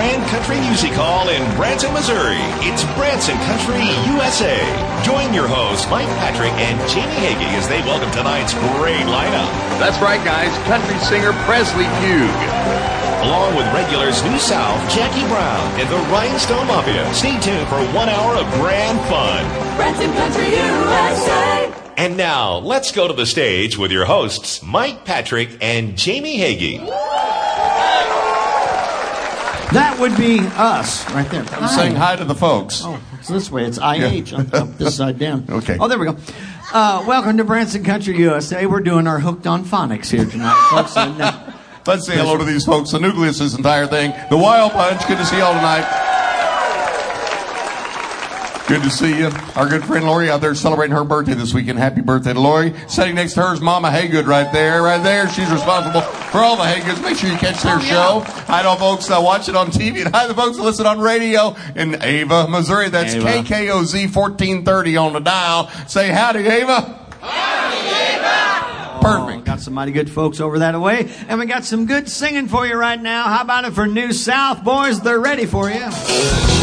Grand Country Music Hall in Branson, Missouri, it's Branson Country USA. Join your hosts, Mike Patrick and Jamie Hagee, as they welcome tonight's great lineup. That's right, guys. Country singer Presley Puig. Along with regulars New South, Jackie Brown, and the Rhinestone Mafia. Stay tuned for one hour of grand fun. Branson Country USA. And now, let's go to the stage with your hosts, Mike Patrick and Jamie Hagee. Would be us right there. I'm saying hi to the folks. Oh, it's this way. It's IH. I'm up this side down. Okay. Oh, there we go. Uh, welcome to Branson Country USA. We're doing our Hooked on Phonics here tonight, folks. And, uh, Let's say hello to these folks. The nucleus this entire thing. The Wild Punch. Good to see y'all tonight. Good to see you. Our good friend Lori out there celebrating her birthday this weekend. Happy birthday to Lori. Sitting next to her is Mama Haygood right there. Right there. She's responsible for all the Haygoods. Make sure you catch their oh, show. Hi to all folks that watch it on TV and hi to the folks that listen on radio in Ava, Missouri. That's Ava. KKOZ 1430 on the dial. Say howdy, Ava. Howdy, Ava. Perfect. Oh, got some mighty good folks over that way. And we got some good singing for you right now. How about it for New South? Boys, they're ready for you.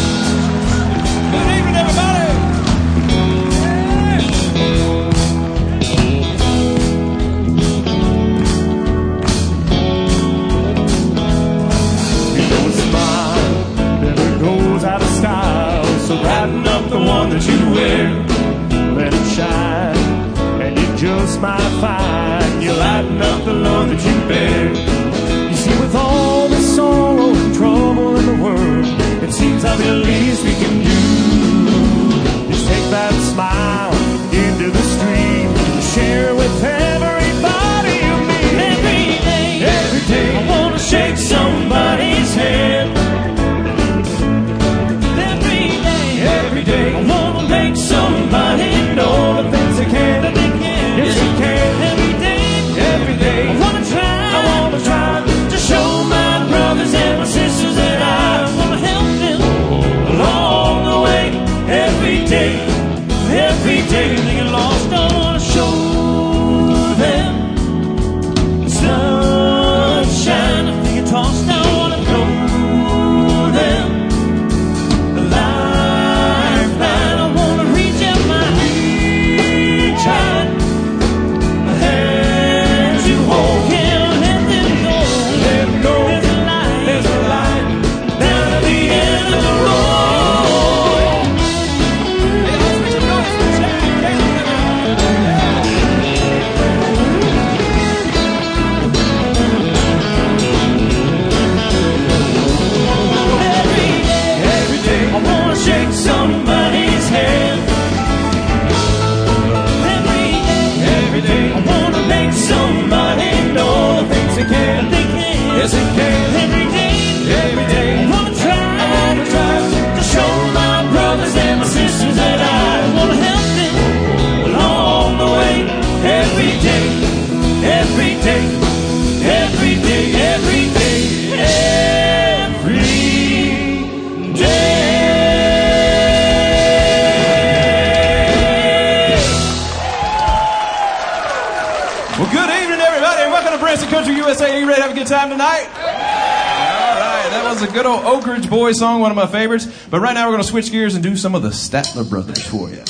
Song, one of my favorites. But right now, we're going to switch gears and do some of the Statler Brothers for you.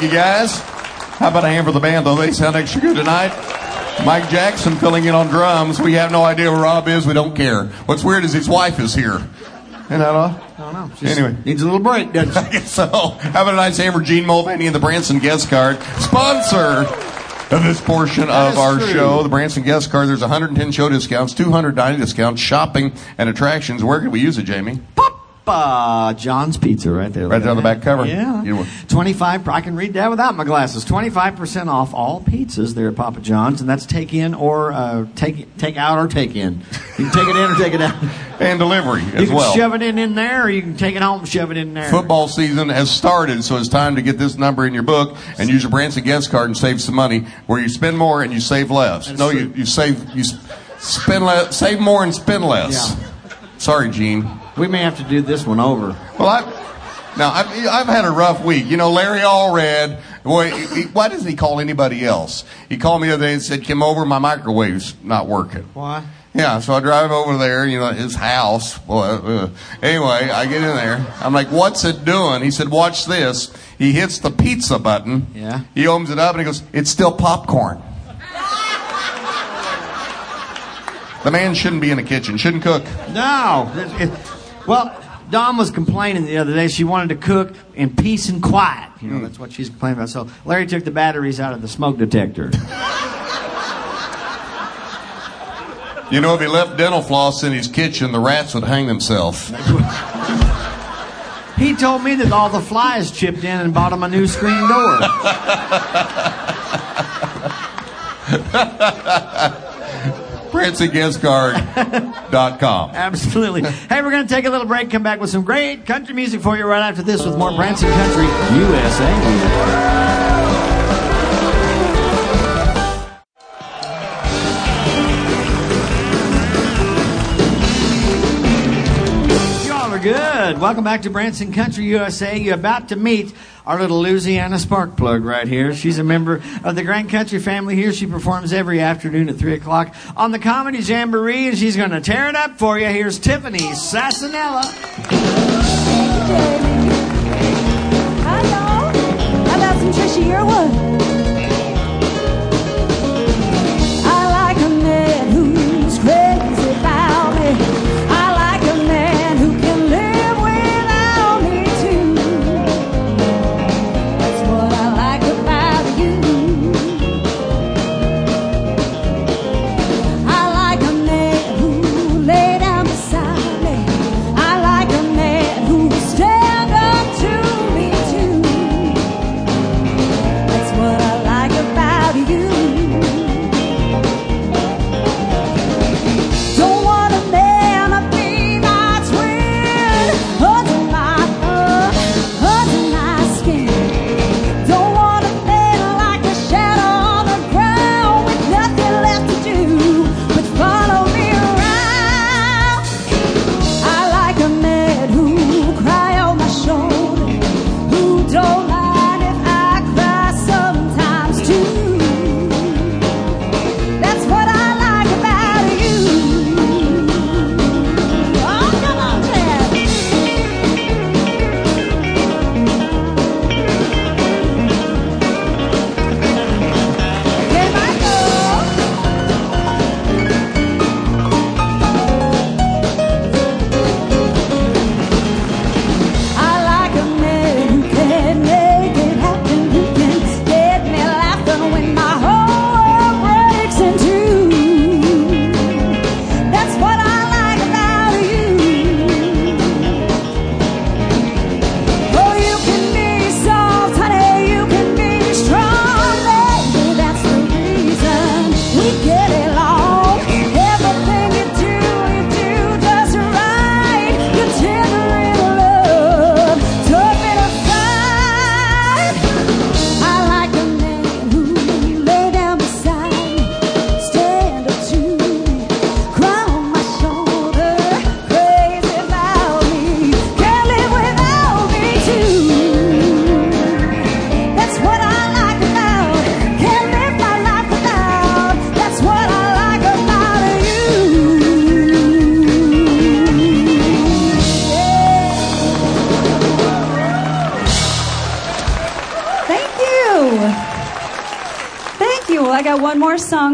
Thank you guys. How about a hand for the band, though? They sound extra good tonight. Mike Jackson filling in on drums. We have no idea where Rob is. We don't care. What's weird is his wife is here. Isn't that all? I don't know. Just Anyway. needs a little break, doesn't guess so. How about a nice hand for Gene Mulvaney and the Branson Guest Card, sponsor of this portion of our true. show. The Branson Guest Card. There's 110 show discounts, 200 dining discounts, shopping and attractions. Where can we use it, Jamie? Papa John's Pizza right there. Right there on the back cover. Yeah. You know- 25, I can read that without my glasses. 25% off all pizzas there at Papa John's, and that's take in or uh, take take out or take in. You can take it in or take it out. And delivery as You can well. shove it in in there, or you can take it home and shove it in there. Football season has started, so it's time to get this number in your book and use your Branson Guest Card and save some money. Where you spend more and you save less. That's no, true. you, you save you spend less, save more and spend less. Yeah. Sorry, Gene. We may have to do this one over. Well, I now I've, I've had a rough week. You know, Larry Allred. Boy, he, he- why doesn't he call anybody else? He called me the other day and said, "Come over, my microwave's not working." Why? Yeah, so I drive over there, you know, his house. Boy, uh, anyway, I get in there. I'm like, "What's it doing?" He said, "Watch this." He hits the pizza button. Yeah. He opens it up and he goes, "It's still popcorn." the man shouldn't be in the kitchen. Shouldn't cook. No. It- it- well, Dawn was complaining the other day. She wanted to cook in peace and quiet. You know, hmm. that's what she's complaining about. So Larry took the batteries out of the smoke detector. You know, if he left dental floss in his kitchen, the rats would hang themselves. He told me that all the flies chipped in and bought him a new screen door. BransonGuestCard.com. Absolutely. Hey, we're going to take a little break, come back with some great country music for you right after this with more Branson Country USA. Good. Welcome back to Branson Country USA. You're about to meet our little Louisiana spark plug right here. She's a member of the Grand Country family here. She performs every afternoon at 3 o'clock on the Comedy Jamboree, and she's going to tear it up for you. Here's Tiffany Sassanella. Hi, y'all. How about some Trisha Yearwood? I like a man who's crazy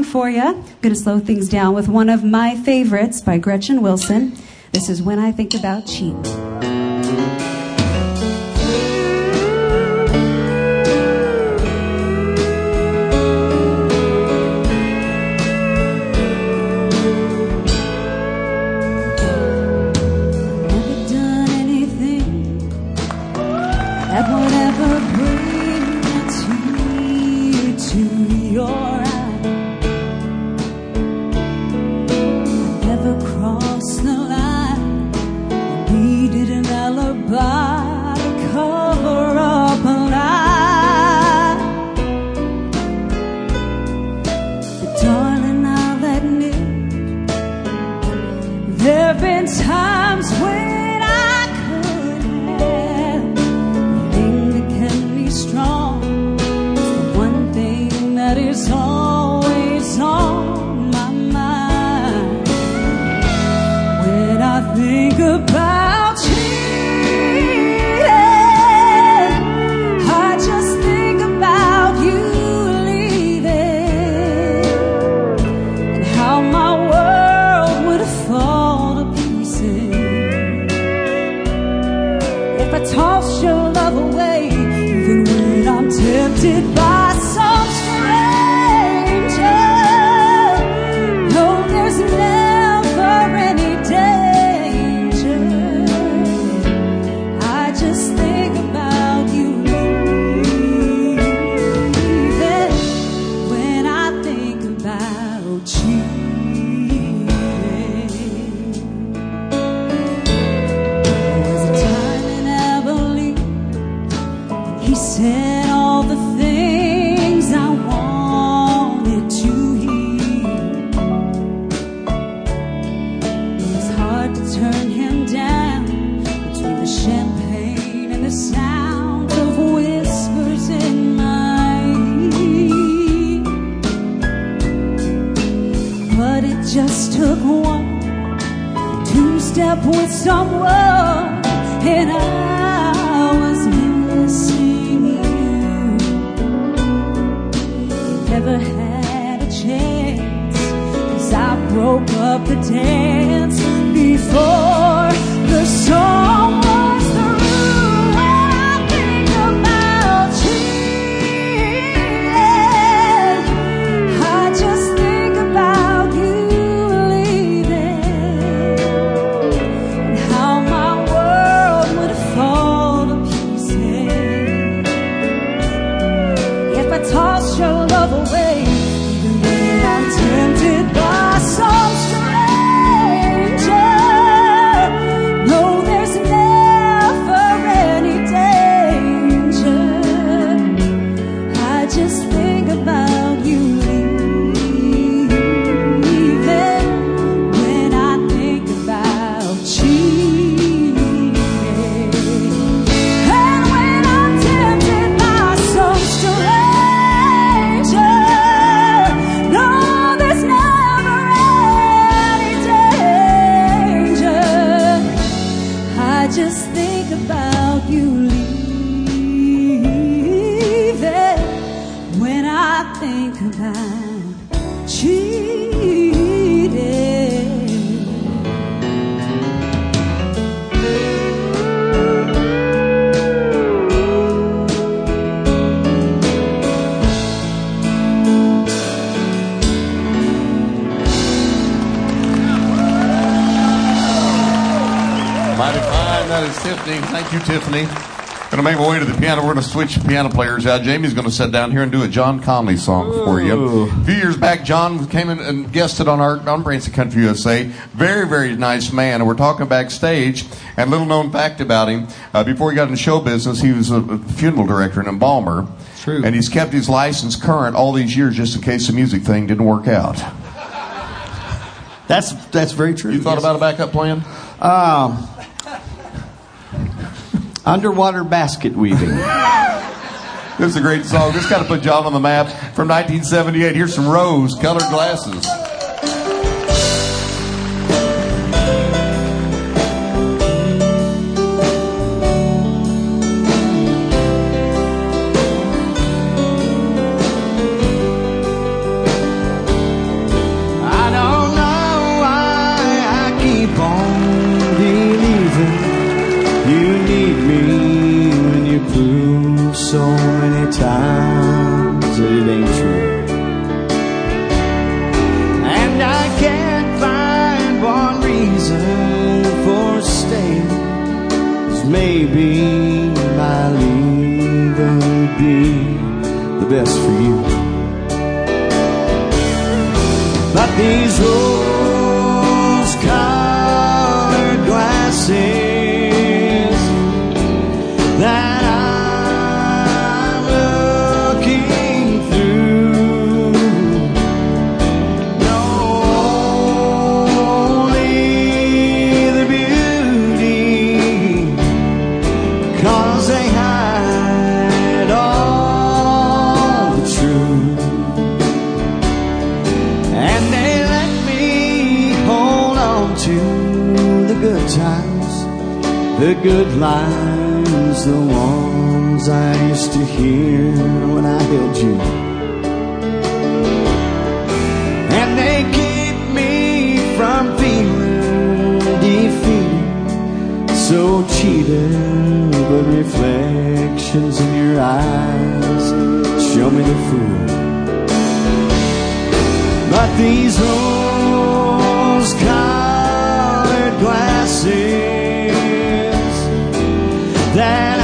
for you. I'm going to slow things down with one of my favorites by Gretchen Wilson. This is When I Think About Cheating. Thank you, Tiffany. Going to make my way to the piano. We're going to switch piano players out. Jamie's going to sit down here and do a John Conlee song for you. A few years back, John came in and guested on our on Branson Country USA. Very, very nice man. And we're talking backstage. And little known fact about him: uh, before he got into show business, he was a funeral director and embalmer. True. And he's kept his license current all these years just in case the music thing didn't work out. That's that's very true. You thought about a backup plan? Um, underwater basket weaving. This is a great song. This got to put John on the map from 1978. Here's some rose colored glasses. Maybe my leaving would be the best for you. But these rose good lines, the ones I used to hear when I held you. And they keep me from feeling defeated, so cheated, but reflections in your eyes show me the fool. But these rose that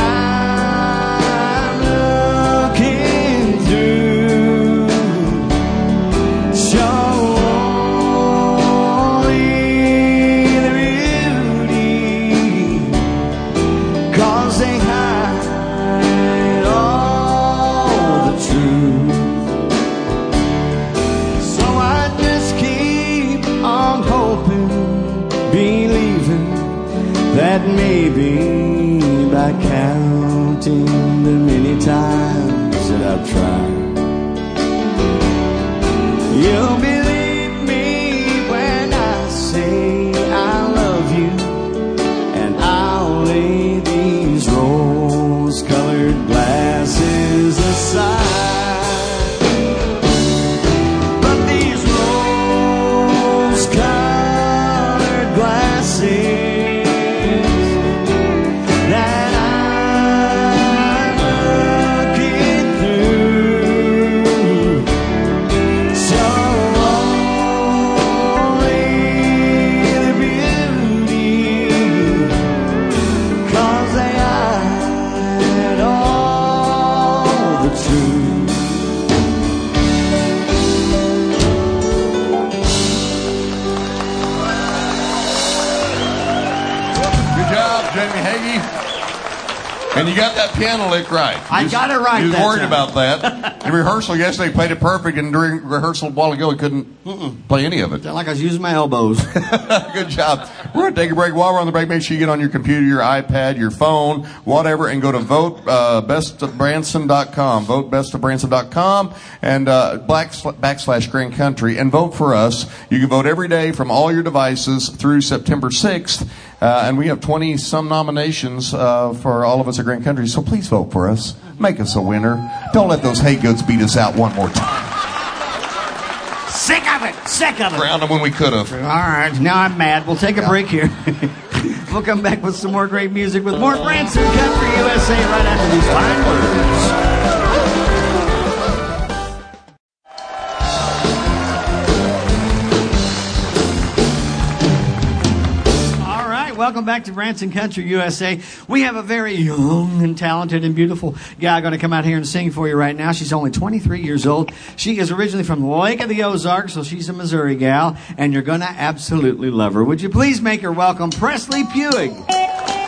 Jamie Hagee. And you got that piano lick right. I You was- got it right You was worried time. about that. In rehearsal yesterday, he played it perfect, and during rehearsal a while ago, he couldn't play any of it. Sound like I was using my elbows. Good job. We're going to take a break. While we're on the break, make sure you get on your computer, your iPad, your phone, whatever, and go to vote uh, bestofbranson.com. Vote bestofbranson.com and uh, black, backslash Grand Country and vote for us. You can vote every day from all your devices through September 6th. Uh, and we have 20 some nominations uh, for all of us at Grand Country. So please vote for us. Make us a winner. Don't let those Haygoods beat us out one more time. Sick of it! Sick of it! Ground them when we could have. All right, now I'm mad. We'll take a break here. we'll come back with some more great music with more Branson Country USA right after these fine words. Welcome back to Branson Country USA. We have a very young and talented and beautiful gal going to come out here and sing for you right now. She's only 23 years old. She is originally from Lake of the Ozarks, so she's a Missouri gal, and you're going to absolutely love her. Would you please make her welcome Presley Puig?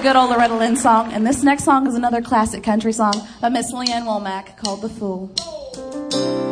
Good old Loretta Lynn song, and this next song is another classic country song by Miss Lee Ann Womack called The Fool.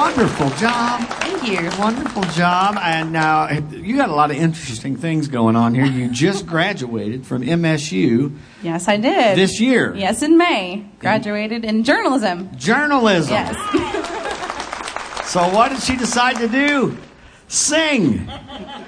Wonderful job. Thank you. Wonderful job. And now you got a lot of interesting things going on here. You just graduated from MSU Yes, I did. this year. Yes, in May. Graduated in journalism. Journalism. Yes. So what did she decide to do? Sing.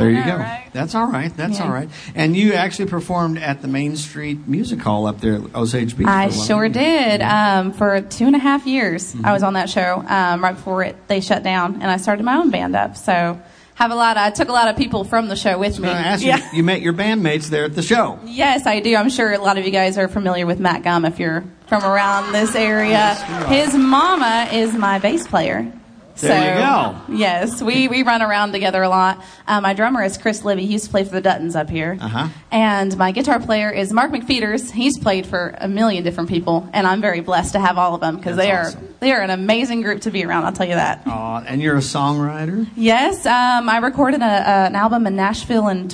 There you go. right? That's all right. That's Yeah. all right. And you actually performed at the Main Street Music Hall up there at Osage Beach. I for a while. sure did. Um, for two and a half years, I was on that show um, right before it, they shut down, and I started my own band up. So have a lot. Of, I took a lot of people from the show with me. You, Yeah. you met your bandmates there at the show. Yes, I do. I'm sure a lot of you guys are familiar with Matt Gumm if you're from around this area. His mama is my bass player. There so, you go. Yes, we, we run around together a lot. Um, my drummer is Chris Libby. He used to play for the Duttons up here. Uh-huh. And my guitar player is Mark McPheeters. He's played for a million different people, and I'm very blessed to have all of them because they awesome. are they are an amazing group to be around. I'll tell you that. Uh, and you're a songwriter? Yes, um, I recorded a, an album in Nashville in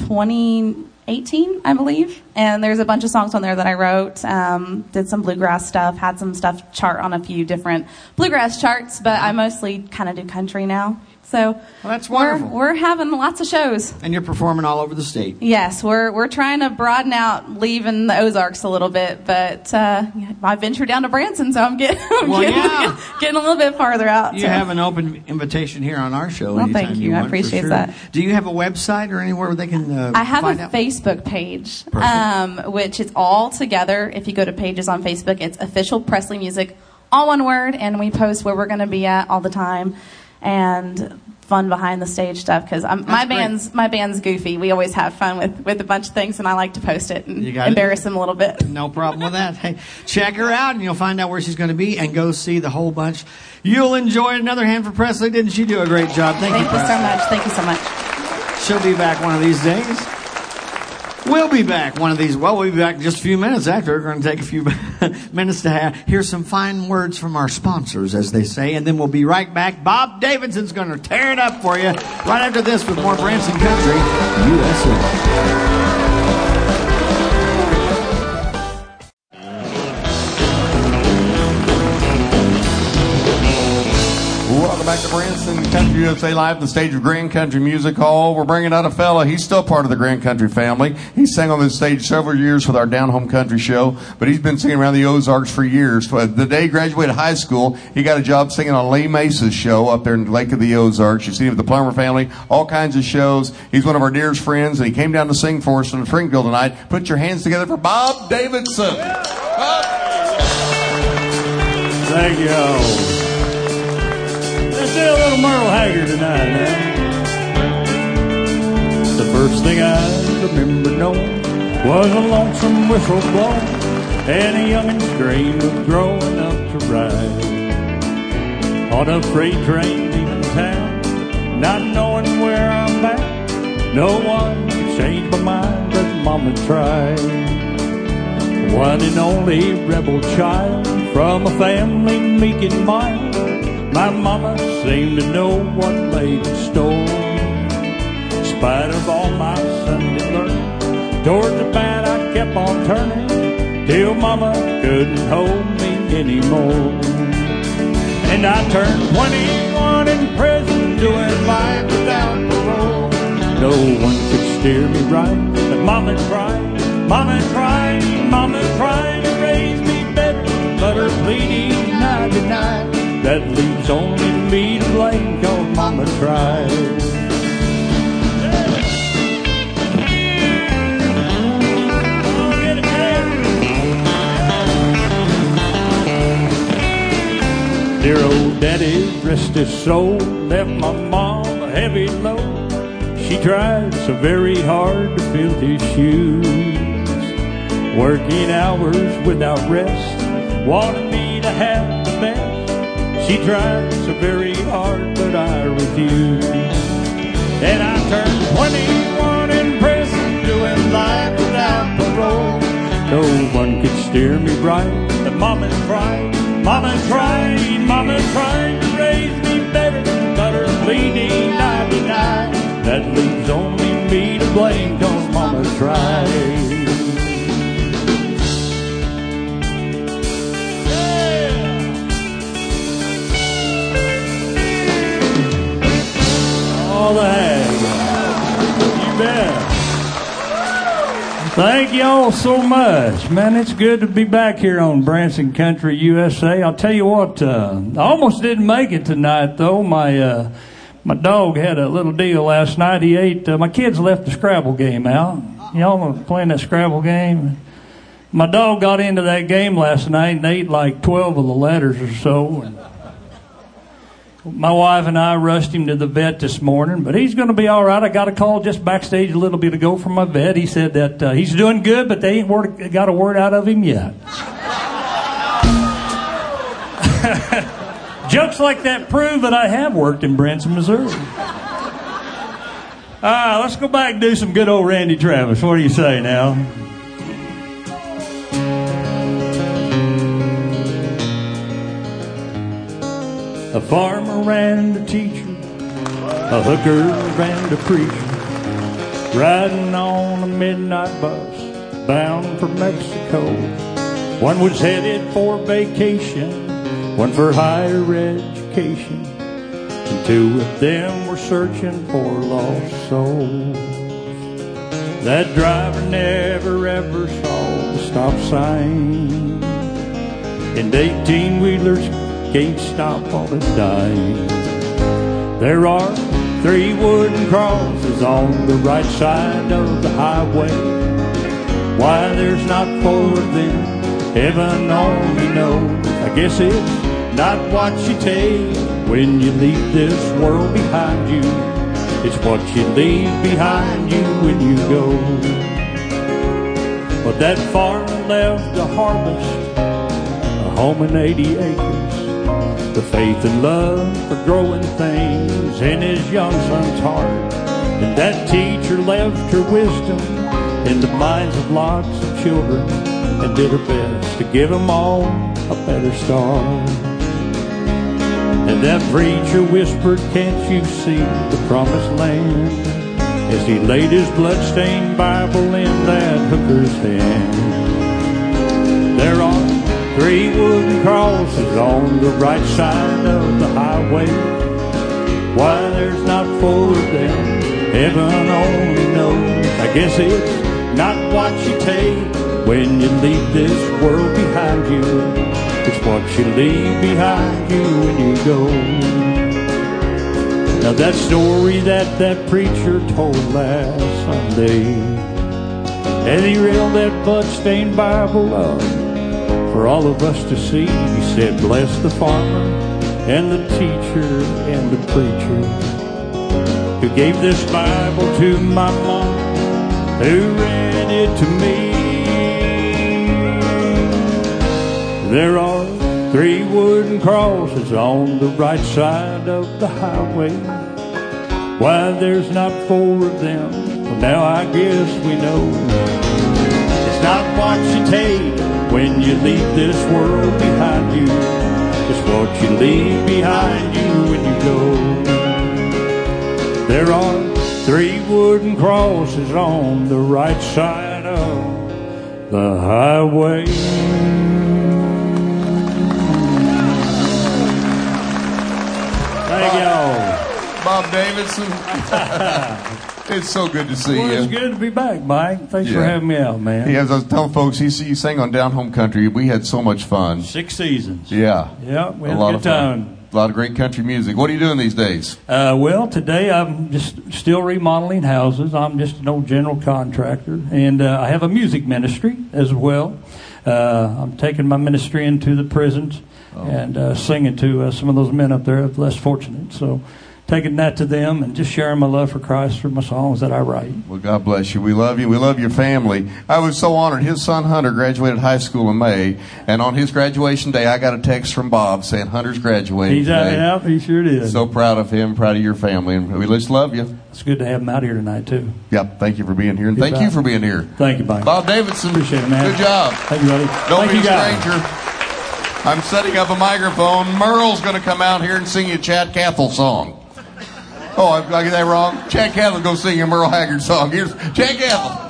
2018, I believe, and there's a bunch of songs on there that I wrote. Um, did some bluegrass stuff, had some stuff chart on a few different bluegrass charts, but I mostly kind of do country now. So Well, that's we're, we're having lots of shows. And you're performing all over the state. Yes, we're we're trying to broaden out, leaving the Ozarks a little bit, but uh, I ventured down to Branson, so I'm getting I'm Well, getting, yeah. getting a little bit farther out. You so. have an open invitation here on our show. Well, thank you. I want, for appreciate sure. that. Do you have a website or anywhere where they can uh, I have a out? Facebook page, um, which is all together. If you go to pages on Facebook, it's official Presley Music, all one word, and we post where we're going to be at all the time, and fun behind the stage stuff because my great. band's my band's goofy. We always have fun with with a bunch of things, and I like to post it and got it. embarrass them a little bit. No problem with that. Hey, check her out and you'll find out where she's going to be and go see the whole bunch. You'll enjoy it. Another hand for Presley. Didn't she do a great job? Thank, Thank you, you so much. Thank you so much. She'll be back one of these days. We'll be back one of these. Well, we'll be back in just a few minutes after. We're going to take a few minutes to have, hear some fine words from our sponsors, as they say, and then we'll be right back. Bob Davidson's going to tear it up for you right after this with more Branson Country, USA. Welcome back to Branson Country USA Live, the stage of Grand Country Music Hall. We're bringing out a fella. He's still part of the Grand Country family. He sang on this stage several years with our Down Home Country show, but he's been singing around the Ozarks for years. Uh, The day he graduated high school, he got a job singing on Lee Mace's show up there in Lake of the Ozarks. You see him with the Plummer family, all kinds of shows. He's one of our dearest friends, and he came down to sing for us in Springfield tonight. Put your hands together for Bob Davidson. Thank you. Let's a little Merle Haggard tonight now. The first thing I remember knowing was a lonesome whistle blowing and a youngin's dream of growing up to ride on a freight train leaving town, not knowing where I'm at. No one could change my mind, but Mama tried one and only rebel child from a family meek and mild. My mama seemed to know what lay in store. In spite of all my Sunday learning, towards the bad I kept on turning till mama couldn't hold me anymore. And I turned 21 in prison doing life without parole. No one could steer me right, but mama tried, mama tried, mama tried to raise me better, but her pleading I denied. That leaves only me to blame, cause mama tried. Dear old daddy, rest his soul, left my mom a heavy load. She tried so very hard to fill his shoes, working hours without rest, wanted me to have the best. She tried so very hard, but I refused. And I turned 21 in prison, doing life without parole. No one could steer me right. The mama tried, mama tried, mama tried to raise me better, but her pleading I. That leaves only me to blame, cause mama tried. All the hag. You bet. Thank y'all so much. Man, it's good to be back here on Branson Country USA. I'll tell you what, uh, I almost didn't make it tonight though. My, uh, my dog had a little deal last night. He ate, uh, my kids left the Scrabble game out. Y'all playing that Scrabble game? My dog got into that game last night and ate like 12 of the letters or so. And my wife and I rushed him to the vet this morning, but he's going to be all right. I got a call just backstage a little bit ago from my vet. He said that uh, he's doing good, but they ain't word, got a word out of him yet. Jokes like that prove that I have worked in Branson, Missouri. Ah, let's go back and do some good old Randy Travis. What do you say now? A farmer and a teacher, a hooker and a preacher, riding on a midnight bus bound for Mexico. One was headed for vacation, one for higher education. and two of them were searching for lost souls. That driver never ever saw the stop sign, and 18 wheelers can't stop on a dime. There are three wooden crosses on the right side of the highway. Why there's not four of them, heaven only knows. I guess it's not what you take when you leave this world behind you. It's what you leave behind you when you go. But that farmer left a harvest, a home and 80 acres. The faith and love for growing things in his young son's heart. And that teacher left her wisdom in the minds of lots of children and did her best to give them all a better start. And that preacher whispered, Can't you see the promised land? As he laid his bloodstained Bible in that hooker's hand. There are three wooden crosses on the right side of the highway. Why there's not four of them, heaven only knows. I guess it's not what you take when you leave this world behind you. It's what you leave behind you when you go. Now that story that that preacher told last Sunday, and he reeled that blood-stained Bible up for all of us to see. He said, "Bless the farmer and the teacher and the preacher who gave this Bible to my mom, who read it to me." There are three wooden crosses on the right side of the highway. Why there's not four of them? Well, now I guess we know. It's not what you take when you leave this world behind you. It's what you leave behind you when you go. There are three wooden crosses on the right side of the highway. Thank y'all. Bob Davidson. it's so good to see Well, you. it's good to be back, Mike. Thanks for having me out, man. Yeah, as I was telling folks, he, he sang on Down Home Country. We had so much fun. Six seasons. Yeah. Yeah, we had a lot good of fun. time. A lot of great country music. What are you doing these days? Uh, well, today I'm just still remodeling houses. I'm just an old general contractor, and uh, I have a music ministry as well. Uh, I'm taking my ministry into the prisons and uh, singing to uh, some of those men up there less fortunate. So, taking that to them and just sharing my love for Christ through my songs that I write. Well, God bless you. We love you. We love your family. I was so honored. His son Hunter graduated high school in May, and on his graduation day, I got a text from Bob saying Hunter's graduating He's out today. out. He sure did. So proud of him, proud of your family, and we just love you. it's good to have him out here tonight too. Yep. Thank you for being here, and thank you for being here. Thank you, Mike. Bob Davidson. Appreciate it, man. Good job. Thank you, buddy. Don't Thank be a guys. stranger. I'm setting up a microphone. Merle's going to come out here and sing you a Chad Cathell song. Oh, I, get that wrong? Chad Cathell go sing a Merle Haggard song. Here's Chad Cathell.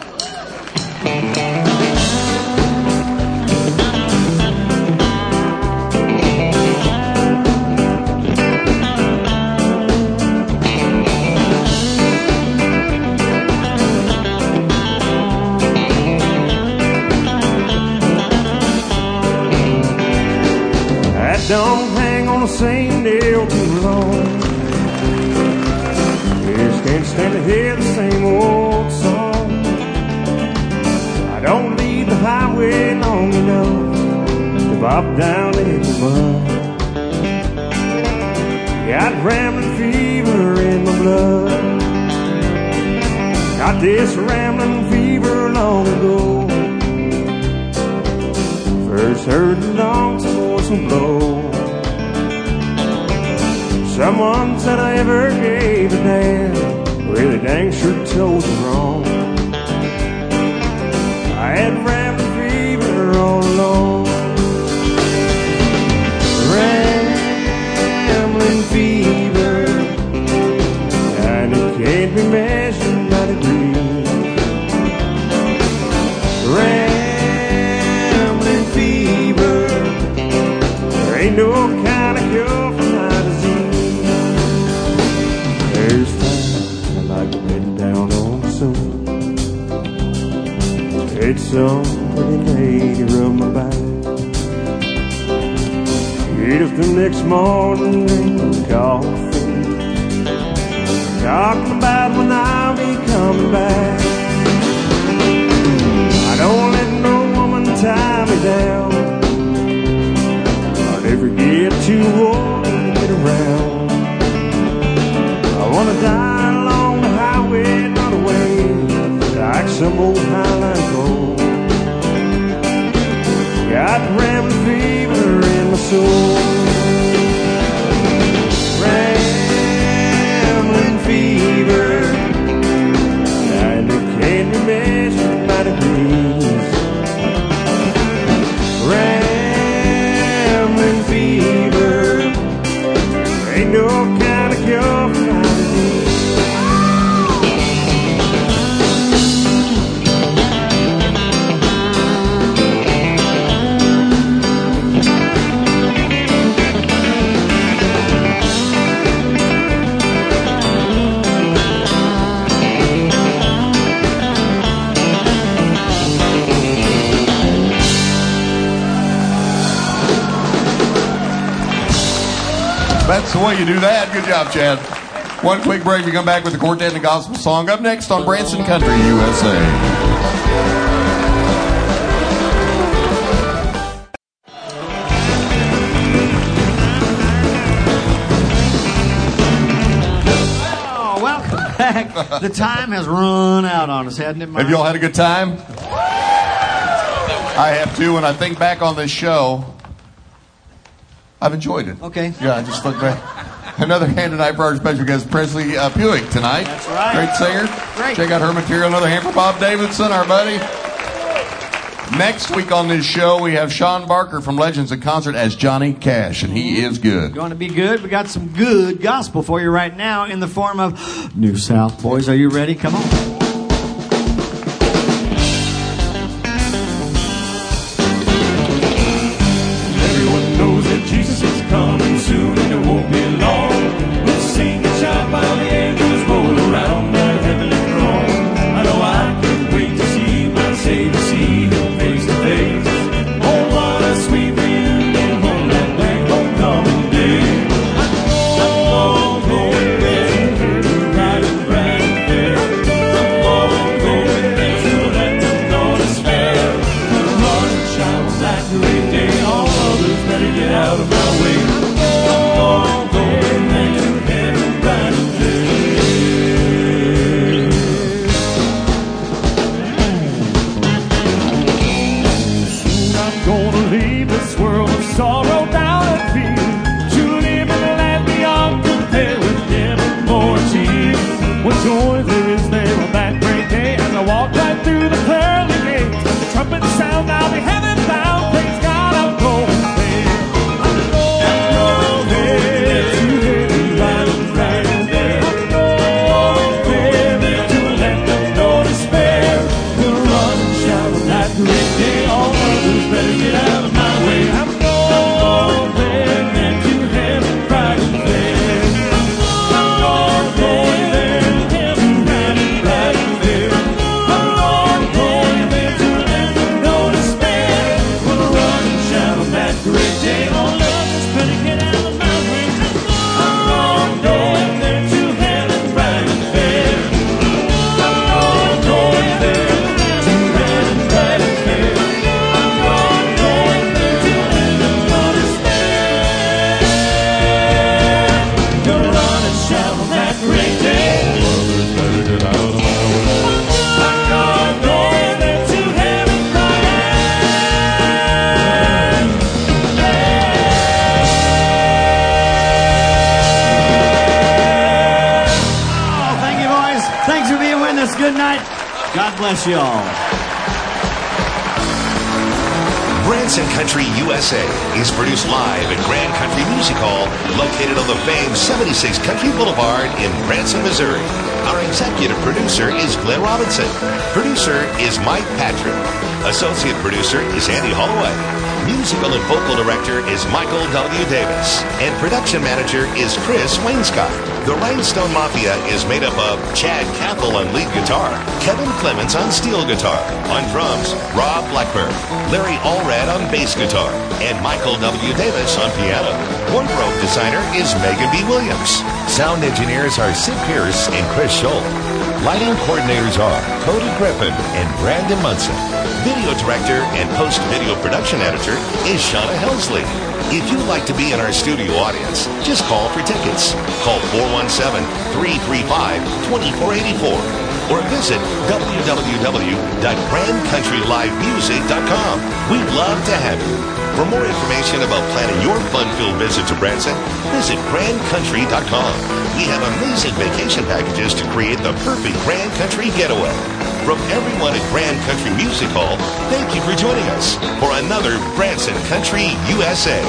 Some pretty lady rub my back. Get up the next morning, drink coffee. Talking about when I'll be coming back. I don't let no woman tie me down. I never get too old to get around. I wanna die like some old Highline gold. Got rambling fever in my soul. Rambling fever. And it can't be measured by degrees. That's the way you do that. Good job, Chad. One quick break. We come back with the quartet and the gospel song. Up next on Branson Country USA. Oh, welcome back. The time has run out on us, hasn't it, Mike? Have y'all had a good time? I have too. When I think back on this show, I've enjoyed it. Okay. Yeah, I just look back. Another hand tonight for our special guest, Presley uh, Puig, tonight. That's right. Great singer. Great. Check out her material. Another hand for Bob Davidson, our buddy. Next week on this show, we have Sean Barker from Legends of Concert as Johnny Cash, and he is good. Going to be good. We got some good gospel for you right now in the form of New South Boys. Are you ready? Come on. You. Branson Country USA is produced live at Grand Country Music Hall, located on the famed 76 Country Boulevard in Branson, Missouri. Our executive producer is Glenn Robinson. Producer is Mike Patrick. Associate producer is Andy Holloway. Musical and vocal director is Michael W. Davis. And production manager is Chris Wainscott. The Rhinestone Mafia is made up of Chad Cathell on lead guitar, Kevin Clements on steel guitar, on drums, Rob Blackburn, Larry Allred on bass guitar, and Michael W. Davis on piano. Wardrobe designer is Megan B. Williams. Sound engineers are Sid Pierce and Chris Scholl. Lighting coordinators are Cody Griffin and Brandon Munson. Video director and post video production editor is Shauna Helsley. If you'd like to be in our studio audience, just call for tickets. Call 417-335-2484 or visit www.grandcountrylivemusic.com. We'd love to have you. For more information about planning your fun-filled visit to Branson, visit grandcountry.com. We have amazing vacation packages to create the perfect Grand Country getaway. From everyone at Grand Country Music Hall, thank you for joining us for another Branson Country USA.